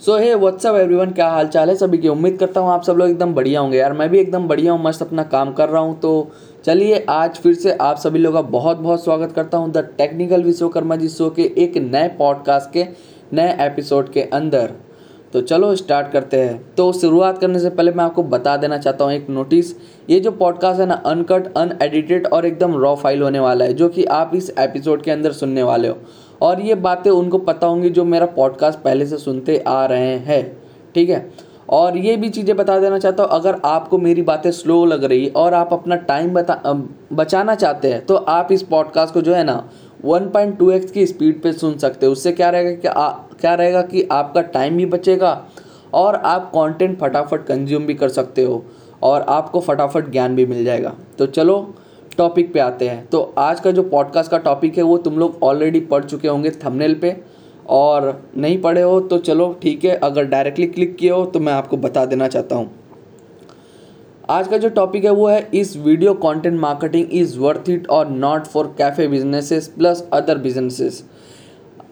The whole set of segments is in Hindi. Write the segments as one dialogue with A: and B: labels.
A: सो है व्हाट्सअप एवरीवन क्या हाल चाल है सभी की? उम्मीद करता हूँ आप सब लोग एकदम बढ़िया होंगे। यार, मैं भी एकदम बढ़िया हूँ, मस्त अपना काम कर रहा हूँ तो चलिए आज फिर से आप सभी लोगों का बहुत बहुत स्वागत करता हूँ the technical Vishwakarma ji show के एक नए पॉडकास्ट के, नए एपिसोड के अंदर। तो चलो स्टार्ट करते हैं। तो शुरुआत करने से पहले मैं आपको बता देना चाहता हूँ एक नोटिस ये जो पॉडकास्ट है ना अनकट अनएडिटेड और एकदम रॉ फ़ाइल होने वाला है, जो कि आप इस एपिसोड के अंदर सुनने वाले हो। और ये बातें उनको पता होंगी जो मेरा पॉडकास्ट पहले से सुनते आ रहे हैं ठीक है? और ये भी चीज़ें बता देना चाहता हूँ अगर आपको मेरी बातें स्लो लग रही और आप अपना टाइम बता बचाना चाहते हैं तो आप इस पॉडकास्ट को जो है ना 1.2x की स्पीड पे सुन सकते हो। उससे क्या रहेगा कि आ, क्या रहेगा कि आपका टाइम भी बचेगा और आप कंटेंट फटाफट कंज्यूम भी कर सकते हो और आपको फटाफट ज्ञान भी मिल जाएगा। तो चलो टॉपिक पे आते हैं। तो आज का जो पॉडकास्ट का टॉपिक है, वो तुम लोग ऑलरेडी पढ़ चुके होंगे थंबनेल पे। और नहीं पढ़े हो तो चलो ठीक है, अगर डायरेक्टली क्लिक किए हो तो मैं आपको बता देना चाहता हूँ। आज का जो टॉपिक है, वो है, इस video content marketing is worth it और not for cafe businesses plus other businesses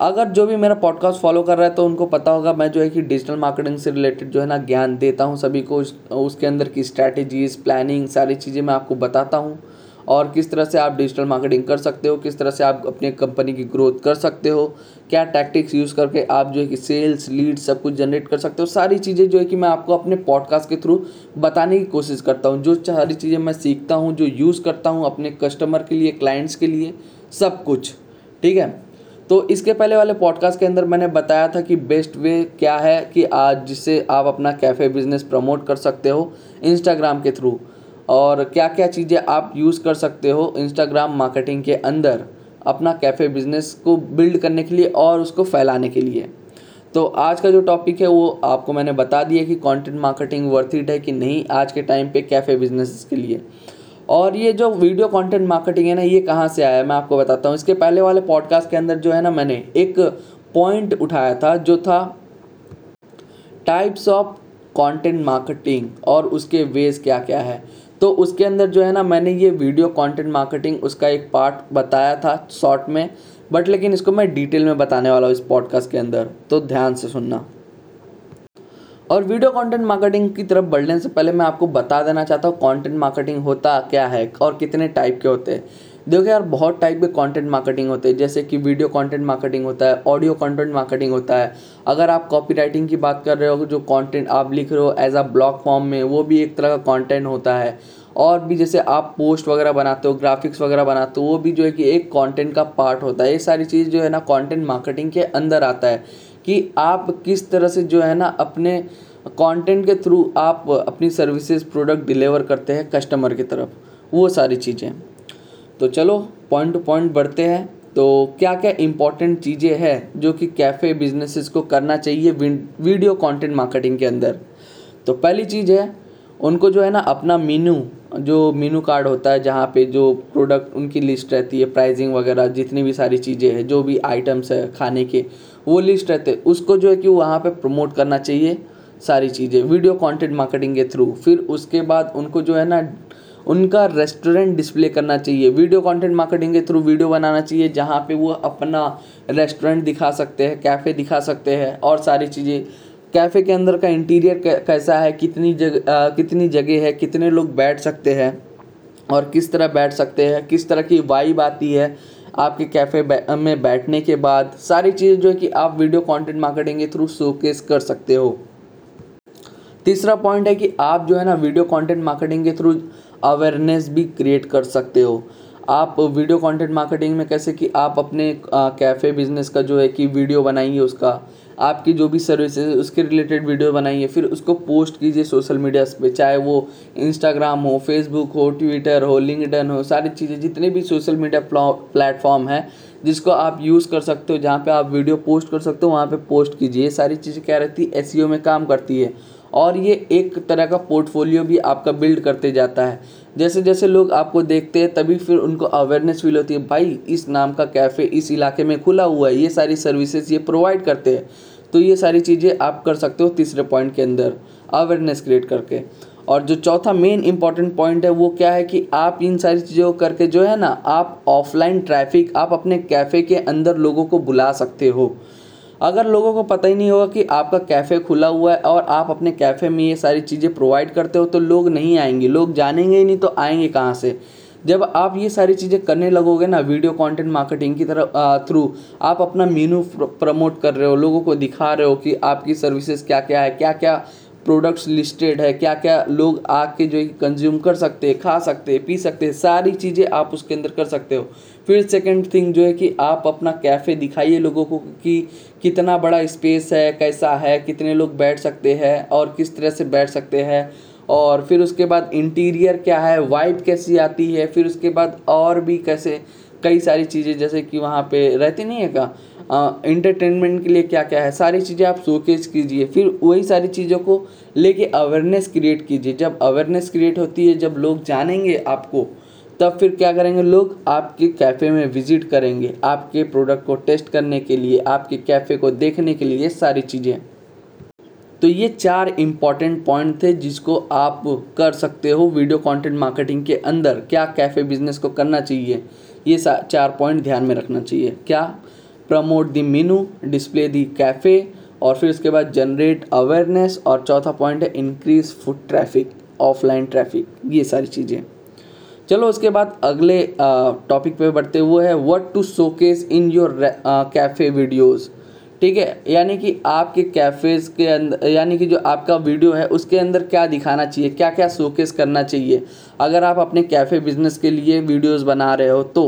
A: अगर जो भी मेरा पॉडकास्ट फॉलो कर रहा है तो उनको पता होगा, मैं जो है कि डिजिटल मार्केटिंग से रिलेटेड जो है ना ज्ञान देता हूँ सभी को। उसके अंदर की स्ट्रैटेजीज प्लानिंग सारी चीज़ें मैं आपको बताता हूँ। और किस तरह से आप डिजिटल मार्केटिंग कर सकते हो, किस तरह से आप अपनी कंपनी की ग्रोथ कर सकते हो, क्या टैक्टिक्स यूज़ करके आप जो है कि सेल्स लीड सब कुछ जनरेट कर सकते हो, सारी चीज़ें जो है कि मैं आपको अपने पॉडकास्ट के थ्रू बताने की कोशिश करता हूँ, जो सारी चीज़ें मैं सीखता हूँ, जो यूज़ करता हूँ अपने कस्टमर के लिए क्लाइंट्स के लिए, सब कुछ, ठीक है? तो इसके पहले वाले पॉडकास्ट के अंदर मैंने बताया था कि बेस्ट वे क्या है कि आज जिससे आप अपना कैफ़े बिज़नेस प्रमोट कर सकते हो इंस्टाग्राम के थ्रू और क्या क्या चीज़ें आप यूज़ कर सकते हो इंस्टाग्राम मार्केटिंग के अंदर अपना कैफ़े बिज़नेस को बिल्ड करने के लिए और उसको फैलाने के लिए। तो आज का जो टॉपिक है वो आपको मैंने बता दिया कि कंटेंट मार्केटिंग वर्थ इट है कि नहीं आज के टाइम पे कैफ़े बिज़नेस के लिए। और ये जो वीडियो कंटेंट मार्केटिंग है ना, ये कहाँ से आया मैं आपको बताता हूँ। इसके पहले वाले पॉडकास्ट के अंदर जो है ना, मैंने एक पॉइंट उठाया था जो था टाइप्स ऑफ़ कंटेंट मार्केटिंग और उसके वेज क्या क्या है। तो उसके अंदर जो है ना, मैंने ये वीडियो कंटेंट मार्केटिंग उसका एक पार्ट बताया था शॉर्ट में बट लेकिन इसको मैं डिटेल में बताने वाला हूँ इस पॉडकास्ट के अंदर तो ध्यान से सुनना। और वीडियो कंटेंट मार्केटिंग की तरफ़ बढ़ने से पहले मैं आपको बता देना चाहता हूँ कंटेंट मार्केटिंग होता क्या है और कितने टाइप के होते हैं। देखो यार, बहुत टाइप के कंटेंट मार्केटिंग होते हैं, जैसे कि वीडियो कंटेंट मार्केटिंग होता है ऑडियो कंटेंट मार्केटिंग होता है। अगर आप कॉपी राइटिंग की बात कर रहे हो, जो कंटेंट आप लिख रहे हो एज अ ब्लॉग फॉर्म में, वो भी एक तरह का कंटेंट होता है। और भी जैसे आप पोस्ट वगैरह बनाते हो ग्राफिक्स वगैरह बनाते हो, वो भी जो है कि एक कंटेंट का पार्ट होता है। ये सारी चीज़ जो है ना कंटेंट मार्केटिंग के अंदर आता है कि आप किस तरह से जो है ना, अपने कंटेंट के थ्रू आप अपनी सर्विसेज़ प्रोडक्ट डिलीवर करते हैं कस्टमर की तरफ़। वो सारी चीज़ें। तो चलो पॉइंट टू पॉइंट बढ़ते हैं। तो क्या क्या इंपॉर्टेंट चीज़ें हैं जो कि कैफ़े बिजनेसेस को करना चाहिए वीडियो कंटेंट मार्केटिंग के अंदर? तो पहली चीज़ है, उनको जो है ना अपना मीनू जो मीनू कार्ड होता है, जहाँ पे जो प्रोडक्ट उनकी लिस्ट रहती है प्राइसिंग वगैरह, जितनी भी सारी चीज़ें हैं, जो भी आइटम्स है खाने के, वो लिस्ट रहते हैं। उसको जो है कि वहाँ पे प्रमोट करना चाहिए, सारी चीज़ें वीडियो कंटेंट मार्केटिंग के थ्रू फिर उसके बाद उनको जो है ना उनका रेस्टोरेंट डिस्प्ले करना चाहिए। वीडियो कंटेंट मार्केटिंग के थ्रू वीडियो बनाना चाहिए, जहाँ पे वो अपना रेस्टोरेंट दिखा सकते हैं कैफ़े दिखा सकते हैं और सारी चीज़ें। कैफ़े के अंदर का इंटीरियर कैसा है, कितनी जगह कितनी जगह है, कितने लोग बैठ सकते हैं और किस तरह बैठ सकते हैं, किस तरह की वाइब आती है आपके कैफ़े में बैठने के बाद। सारी चीज़ें जो है कि आप वीडियो कंटेंट मार्केटिंग के थ्रू शोकेस कर सकते हो। तीसरा पॉइंट है कि आप जो है ना वीडियो कंटेंट मार्केटिंग के थ्रू अवेयरनेस भी क्रिएट कर सकते हो। आप वीडियो कंटेंट मार्केटिंग में कैसे कि आप अपने कैफ़े बिज़नेस का जो है कि वीडियो बनाइए उसका, आपकी जो भी सर्विसेज़ उसके रिलेटेड वीडियो बनाइए, फिर उसको पोस्ट कीजिए सोशल मीडिया पे, चाहे वो इंस्टाग्राम हो फेसबुक हो ट्विटर हो लिंकडन हो, सारी चीज़ें, जितने भी सोशल मीडिया प्लेटफॉर्म है, जिसको आप यूज़ कर सकते हो, जहाँ पे आप वीडियो पोस्ट कर सकते हो, वहाँ पे पोस्ट कीजिए। सारी चीज़ें क्या रहती है? एस में काम करती है। और ये एक तरह का पोर्टफोलियो भी आपका बिल्ड करते जाता है। जैसे जैसे लोग आपको देखते हैं, तभी फिर उनको अवेयरनेस फील होती है, भाई, इस नाम का कैफ़े इस इलाके में खुला हुआ है, ये सारी सर्विसेज़ ये प्रोवाइड करते हैं। तो ये सारी चीज़ें आप कर सकते हो तीसरे पॉइंट के अंदर अवेयरनेस क्रिएट करके। और जो चौथा मेन इंपॉर्टेंट पॉइंट है, वो क्या है कि आप इन सारी चीज़ों करके जो है ना, आप ऑफलाइन ट्रैफ़िक आप अपने कैफ़े के अंदर लोगों को बुला सकते हो। अगर लोगों को पता ही नहीं होगा कि आपका कैफ़े खुला हुआ है और आप अपने कैफ़े में ये सारी चीज़ें प्रोवाइड करते हो तो लोग नहीं आएँगे। लोग जानेंगे ही नहीं तो आएँगे कहाँ से? जब आप ये सारी चीज़ें करने लगोगे ना वीडियो कंटेंट मार्केटिंग की तरफ़ थ्रू आप अपना मीनू प्रमोट कर रहे हो, लोगों को दिखा रहे हो कि आपकी सर्विसेज़ क्या क्या है क्या क्या प्रोडक्ट्स लिस्टेड है क्या क्या लोग आके जो है कंज्यूम कर सकते हैं, खा सकते हैं, पी सकते हैं, सारी चीज़ें आप उसके अंदर कर सकते हो। फिर सेकंड थिंग जो है कि आप अपना कैफ़े दिखाइए लोगों को कि कितना बड़ा स्पेस है, कैसा है, कितने लोग बैठ सकते हैं और किस तरह से बैठ सकते हैं। और फिर उसके बाद इंटीरियर क्या है वाइब कैसी आती है, फिर उसके बाद और भी कैसे, कई सारी चीज़ें जैसे कि वहाँ पे रहती नहीं है का इंटरटेनमेंट के लिए क्या क्या है, सारी चीज़ें आप शोकेस कीजिए। फिर वही सारी चीज़ों को लेके अवेयरनेस क्रिएट कीजिए। जब अवेयरनेस क्रिएट होती है, जब लोग जानेंगे आपको तब फिर क्या करेंगे लोग? आपके कैफ़े में विज़िट करेंगे। आपके प्रोडक्ट को टेस्ट करने के लिए, आपके कैफ़े को देखने के लिए सारी चीज़ें। तो ये चार इंपॉर्टेंट पॉइंट थे जिसको आप कर सकते हो वीडियो कंटेंट मार्केटिंग के अंदर। क्या कैफ़े बिज़नेस को करना चाहिए? ये चार पॉइंट ध्यान में रखना चाहिए। क्या? Promote the menu display the cafe और फिर उसके बाद जनरेट अवेयरनेस और चौथा पॉइंट है increase foot traffic offline traffic ये सारी चीज़ें। चलो उसके बाद अगले टॉपिक पे बढ़ते हुए है। What to showcase in your cafe videos ठीक है यानी कि आपके कैफ़ेज़ के अंदर यानी कि जो आपका वीडियो है उसके अंदर क्या दिखाना चाहिए? क्या क्या शोकेस करना चाहिए? अगर आप अपने कैफ़े बिज़नेस के लिए वीडियोस बना रहे हो तो।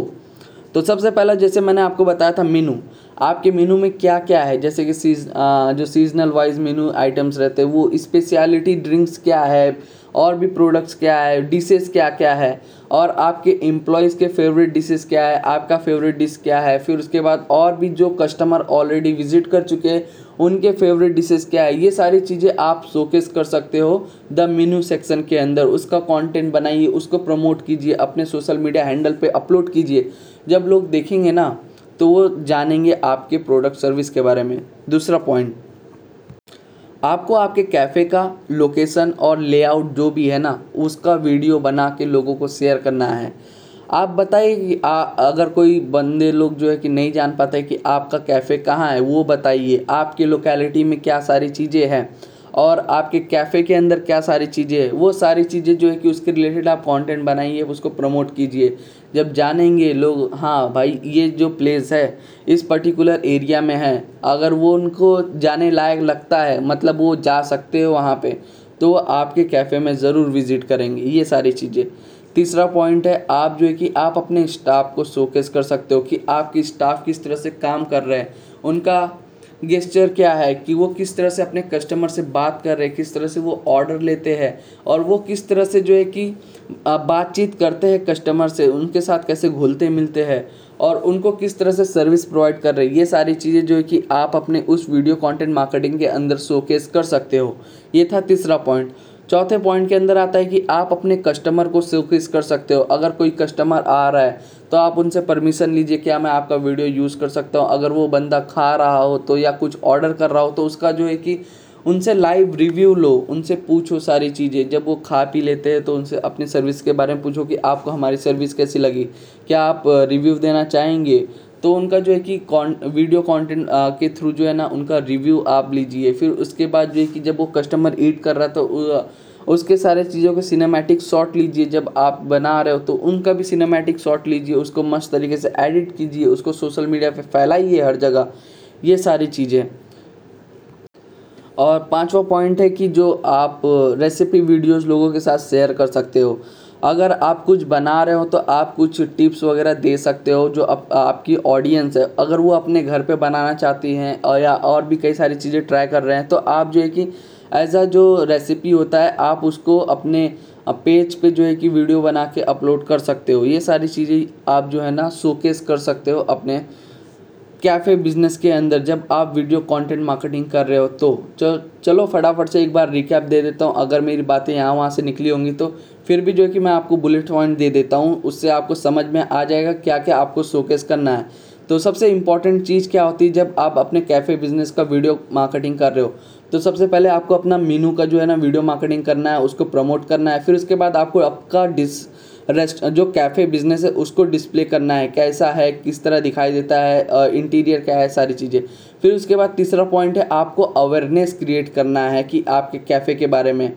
A: तो सबसे पहला जैसे मैंने आपको बताया था मीनू आपके मेनू में क्या क्या है? जैसे कि सीज आ, जो सीजनल वाइज मेनू आइटम्स रहते हैं वो स्पेशलिटी ड्रिंक्स क्या है? और भी प्रोडक्ट्स क्या है डिशेस क्या क्या है, और आपके एम्प्लॉयज़ के फेवरेट डिशेस क्या है, आपका फेवरेट डिश क्या है, फिर उसके बाद और भी जो कस्टमर ऑलरेडी विज़िट कर चुके हैं, उनके फेवरेट डिशेस क्या है, ये सारी चीज़ें आप शोकेस कर सकते हो द मेनू सेक्शन के अंदर। उसका कंटेंट बनाइए, उसको प्रमोट कीजिए, अपने सोशल मीडिया हैंडल पे अपलोड कीजिए। जब लोग देखेंगे ना तो वो जानेंगे आपके प्रोडक्ट सर्विस के बारे में। दूसरा पॉइंट आपको आपके कैफ़े का लोकेशन और लेआउट जो भी है ना, उसका वीडियो बना के लोगों को शेयर करना है। आप बताइए कि अगर कोई बंदे लोग जो है कि नहीं जान पाते कि आपका कैफ़े कहाँ है, वो बताइए। आपके लोकेलिटी में क्या सारी चीज़ें हैं और आपके कैफ़े के अंदर क्या सारी चीज़ें हैं। वो सारी चीज़ें जो है कि उसके रिलेटेड आप कंटेंट बनाइए, उसको प्रमोट कीजिए। जब जानेंगे लोग हाँ भाई, ये जो प्लेस है, इस पर्टिकुलर एरिया में है, अगर वो उनको जाने लायक लगता है मतलब वो जा सकते हो वहाँ पे तो आपके कैफ़े में ज़रूर विज़िट करेंगे, ये सारी चीज़ें। तीसरा पॉइंट है, आप जो है कि आप अपने स्टाफ को शोकेस कर सकते हो कि आपकी स्टाफ किस तरह से काम कर रहे हैं। उनका गेस्चर क्या है, कि वो किस तरह से अपने कस्टमर से बात कर रहे हैं, किस तरह से वो ऑर्डर लेते हैं, और वो किस तरह से जो है कि बातचीत करते हैं कस्टमर से, उनके साथ कैसे घुलते मिलते हैं और उनको किस तरह से सर्विस प्रोवाइड कर रहे हैं, ये सारी चीज़ें जो है कि आप अपने उस वीडियो कंटेंट मार्केटिंग के अंदर शोकेस कर सकते हो। ये था तीसरा पॉइंट चौथे पॉइंट के अंदर आता है कि आप अपने कस्टमर को शोकेस कर सकते हो। अगर कोई कस्टमर आ रहा है तो आप उनसे परमिशन लीजिए, क्या मैं आपका वीडियो यूज़ कर सकता हूँ? अगर वो बंदा खा रहा हो तो या कुछ ऑर्डर कर रहा हो तो उसका जो है कि उनसे लाइव रिव्यू लो, उनसे पूछो सारी चीज़ें। जब वो खा पी लेते हैं तो उनसे अपनी सर्विस के बारे में पूछो कि आपको हमारी सर्विस कैसी लगी। क्या आप रिव्यू देना चाहेंगे? तो उनका जो है कि वीडियो कंटेंट के थ्रू जो है ना, उनका रिव्यू आप लीजिए। फिर उसके बाद जो है कि जब वो कस्टमर ईट कर रहा तो उसके सारे चीज़ों के सिनेमैटिक शॉट लीजिए। जब आप बना रहे हो तो उनका भी सिनेमैटिक शॉट लीजिए। उसको मस्त तरीके से एडिट कीजिए। उसको सोशल मीडिया पे फैलाइए हर जगह। ये सारी चीज़ें। और पांचवा पॉइंट है कि जो आप रेसिपी वीडियोस लोगों के साथ शेयर कर सकते हो। अगर आप कुछ बना रहे हो तो आप कुछ टिप्स वगैरह दे सकते हो जो आप, आपकी ऑडियंस है। अगर वो अपने घर पे बनाना चाहती हैं और या और भी कई सारी चीज़ें ट्राई कर रहे हैं तो आप जो है कि एज आ जो रेसिपी होता है आप उसको अपने पेज पे जो है कि वीडियो बना के अपलोड कर सकते हो। ये सारी चीज़ें आप जो है ना शोकेस कर सकते हो अपने कैफ़े बिज़नेस के अंदर जब आप वीडियो कंटेंट मार्केटिंग कर रहे हो तो चलो फटाफट से एक बार रिकैप दे देता हूँ। अगर मेरी बातें यहाँ वहाँ से निकली होंगी तो फिर भी जो है कि मैं आपको बुलेट पॉइंट दे देता हूँ। उससे आपको समझ में आ जाएगा क्या क्या आपको शोकेस करना है। तो सबसे इंपॉर्टेंट चीज़ क्या होती है जब आप अपने कैफ़े बिज़नेस का वीडियो मार्केटिंग कर रहे हो? तो सबसे पहले आपको अपना मीनू का जो है ना वीडियो मार्केटिंग करना है, उसको प्रमोट करना है। फिर उसके बाद आपको आपका डिस रेस्ट, जो कैफ़े बिज़नेस है, उसको डिस्प्ले करना है। कैसा है, किस तरह दिखाई देता है इंटीरियर क्या है, सारी चीज़ें। फिर उसके बाद तीसरा पॉइंट है, आपको अवेयरनेस क्रिएट करना है कि आपके कैफ़े के बारे में।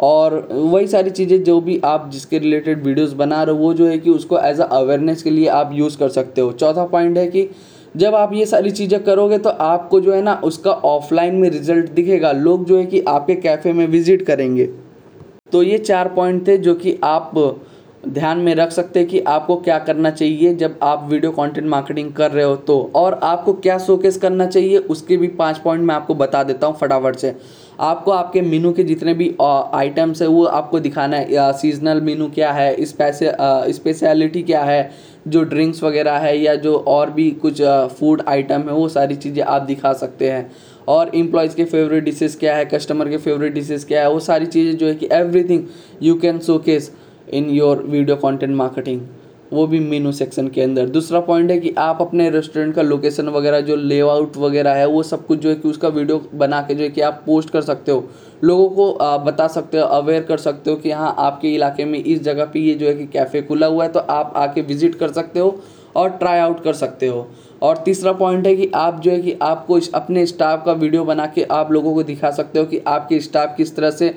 A: और वही सारी चीज़ें जो भी आप, जिसके रिलेटेड वीडियोस बना रहे हो, वो जो है कि उसको एज अ अवेयरनेस के लिए आप यूज़ कर सकते हो। चौथा पॉइंट है कि, जब आप ये सारी चीज़ें करोगे तो आपको जो है ना, उसका ऑफलाइन में रिज़ल्ट दिखेगा। लोग जो है कि आपके कैफ़े में विज़िट करेंगे। तो ये चार पॉइंट थे, जो कि आप ध्यान में रख सकते हैं कि आपको क्या करना चाहिए जब आप वीडियो कंटेंट मार्केटिंग कर रहे हो तो। और आपको क्या शोकेस करना चाहिए, उसके भी पाँच पॉइंट मैं आपको बता देता हूँ फटाफट से। आपको आपके मीनू के जितने भी आइटम्स है, वो आपको दिखाना है। सीजनल मीनू क्या है स्पेशलिटी क्या है, जो ड्रिंक्स वगैरह है या जो और भी कुछ फ़ूड आइटम है, वो सारी चीज़ें आप दिखा सकते हैं। और इम्प्लॉयज़ के फेवरेट डिशेज़ क्या है कस्टमर के फेवरेट डिशेज़ क्या है, वो सारी चीज़ें जो है कि everything you can showcase in your video content marketing वो भी मेनू सेक्शन के अंदर। दूसरा पॉइंट है कि आप अपने रेस्टोरेंट का लोकेशन वगैरह, जो लेआउट वगैरह है, वो सब कुछ जो है कि उसका वीडियो बना के जो है कि आप पोस्ट कर सकते हो। लोगों को बता सकते हो अवेयर कर सकते हो कि हाँ आपके इलाके में इस जगह पे ये जो है कि कैफ़े खुला हुआ है तो आप आके विज़िट कर सकते हो और ट्राई आउट कर सकते हो। और तीसरा पॉइंट है कि आप जो है कि आपको अपने स्टाफ का वीडियो बना के आप लोगों को दिखा सकते हो कि आपके स्टाफ किस तरह से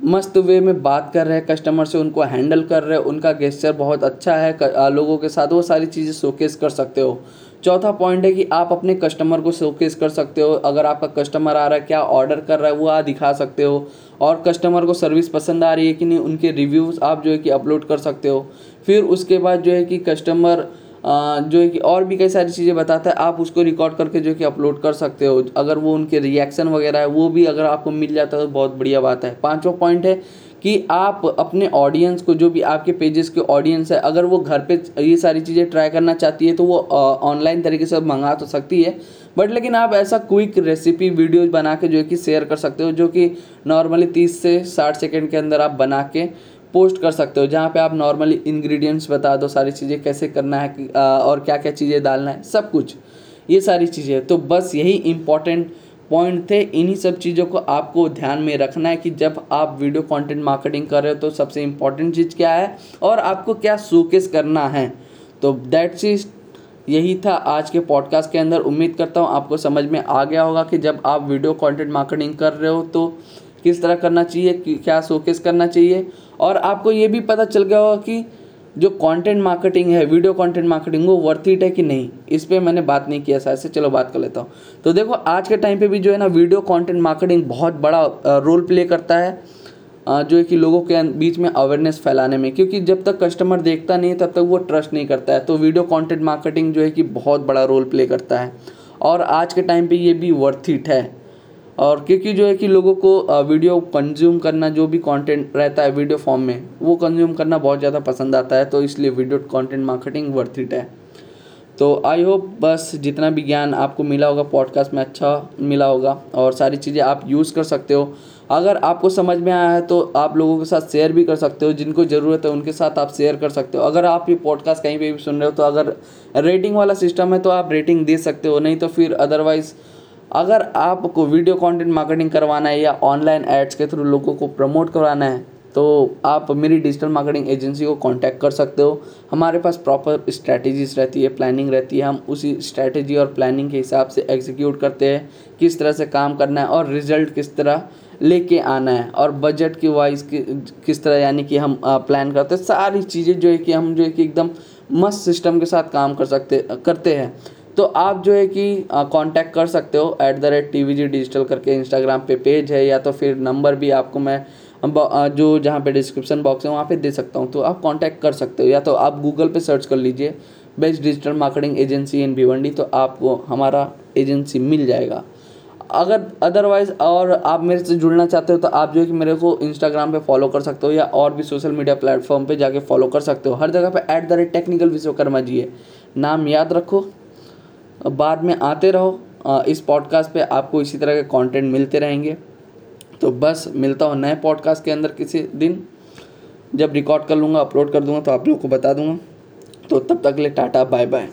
A: मस्त वे में बात कर रहे हैं कस्टमर से उनको हैंडल कर रहे हैं, उनका गेस्चर बहुत अच्छा है लोगों के साथ वो सारी चीज़ें शोकेस कर सकते हो। चौथा पॉइंट है कि आप अपने कस्टमर को शोकेस कर सकते हो। अगर आपका कस्टमर आ रहा है, क्या ऑर्डर कर रहा है, वो आ दिखा सकते हो। और कस्टमर को सर्विस पसंद आ रही है कि नहीं, उनके रिव्यूज़ आप जो है कि अपलोड कर सकते हो। फिर उसके बाद जो है कि कस्टमर जो है कि और भी कई सारी चीज़ें बताता है, आप उसको रिकॉर्ड करके जो है कि अपलोड कर सकते हो। अगर वो उनके रिएक्शन वगैरह है, वो भी अगर आपको मिल जाता है तो बहुत बढ़िया बात है। पाँचवा पॉइंट है कि आप अपने ऑडियंस को, जो भी आपके पेजेस के ऑडियंस है, अगर वो घर पे ये सारी चीज़ें ट्राई करना चाहती है तो वो ऑनलाइन तरीके से मंगा तो सकती है। बट लेकिन आप ऐसा क्विक रेसिपी वीडियो बना के जो है कि शेयर कर सकते हो, जो कि नॉर्मली तीस से साठ सेकेंड के अंदर आप बना के पोस्ट कर सकते हो, जहाँ पे आप नॉर्मली इंग्रेडिएंट्स बता दो, सारी चीज़ें कैसे करना है और क्या क्या चीज़ें डालना है, सब कुछ। ये सारी चीज़ें। तो बस यही इंपॉर्टेंट पॉइंट थे। इन्हीं सब चीज़ों को आपको ध्यान में रखना है कि जब आप वीडियो कंटेंट मार्केटिंग कर रहे हो तो सबसे इंपॉर्टेंट चीज़ क्या है, और आपको क्या शोकेस करना है। तो दैट चीज़ यही था आज के पॉडकास्ट के अंदर। उम्मीद करता हूँ आपको समझ में आ गया होगा कि जब आप वीडियो कंटेंट मार्केटिंग कर रहे हो तो किस तरह करना चाहिए क्या शोकेस करना चाहिए। और आपको ये भी पता चल गया होगा कि जो कंटेंट मार्केटिंग है वीडियो कंटेंट मार्केटिंग वो वर्थ इट है कि नहीं? इस पर मैंने बात नहीं किया, शायद से चलो बात कर लेता हूँ। तो देखो, आज के टाइम पे भी जो है ना वीडियो कंटेंट मार्केटिंग बहुत बड़ा रोल प्ले करता है जो है कि लोगों के बीच में अवेयरनेस फैलाने में। क्योंकि जब तक कस्टमर देखता नहीं तब तक वो ट्रस्ट नहीं करता है। तो वीडियो कंटेंट मार्केटिंग जो है कि बहुत बड़ा रोल प्ले करता है। और आज के टाइम पे ये भी वर्थ इट है। और क्योंकि जो है कि लोगों को वीडियो कंज्यूम करना, जो भी कंटेंट रहता है वीडियो फॉर्म में, वो कंज्यूम करना बहुत ज़्यादा पसंद आता है तो इसलिए video content marketing worth it है। तो आई होप बस जितना भी ज्ञान आपको मिला होगा पॉडकास्ट में अच्छा मिला होगा और सारी चीज़ें आप यूज़ कर सकते हो। अगर आपको समझ में आया है तो आप लोगों के साथ शेयर भी कर सकते हो, जिनको ज़रूरत है उनके साथ आप शेयर कर सकते हो। अगर आप ये पॉडकास्ट कहीं पे भी सुन रहे हो तो अगर रेटिंग वाला सिस्टम है तो आप रेटिंग दे सकते हो, नहीं तो फिर अदरवाइज़ अगर आपको वीडियो कंटेंट मार्केटिंग करवाना है या ऑनलाइन एड्स के थ्रू लोगों को प्रमोट करवाना है तो आप मेरी डिजिटल मार्केटिंग एजेंसी को कांटेक्ट कर सकते हो। हमारे पास प्रॉपर स्ट्रैटेजीज रहती है प्लानिंग रहती है। हम उसी स्ट्रैटेजी और प्लानिंग के हिसाब से एग्जीक्यूट करते हैं किस तरह से काम करना है और रिज़ल्ट किस तरह लेके आना है और बजट की वाइज कि, किस तरह यानी कि हम प्लान करते हैं। सारी चीज़ें जो है कि हम जो है कि एकदम मस्त सिस्टम के साथ काम कर सकते करते हैं। तो आप जो है कि कांटेक्ट कर सकते हो at the rate T V G digital करके इंस्टाग्राम पे पेज है, या तो फिर नंबर भी आपको मैं जो जहाँ पे डिस्क्रिप्शन बॉक्स है, वहाँ पे दे सकता हूँ। तो आप कांटेक्ट कर सकते हो, या तो आप गूगल पे सर्च कर लीजिए best digital marketing agency in Bhiwandi तो आपको हमारा एजेंसी मिल जाएगा। अगर अदरवाइज़ और आप मेरे से जुड़ना चाहते हो तो आप जो है कि मेरे को इंस्टाग्राम पे फॉलो कर सकते हो, या और भी सोशल मीडिया प्लेटफॉर्म पे जाके फॉलो कर सकते हो। हर जगह पे at the rate technical Vishwakarma ji है। नाम याद रखो। बाद में आते रहो। इस पॉडकास्ट पे आपको इसी तरह के कंटेंट मिलते रहेंगे। तो बस, मिलता हूँ नए पॉडकास्ट के अंदर किसी दिन। जब रिकॉर्ड कर लूँगा अपलोड कर दूँगा तो आप लोगों को बता दूँगा। तो तब तक ले टाटा बाय बाय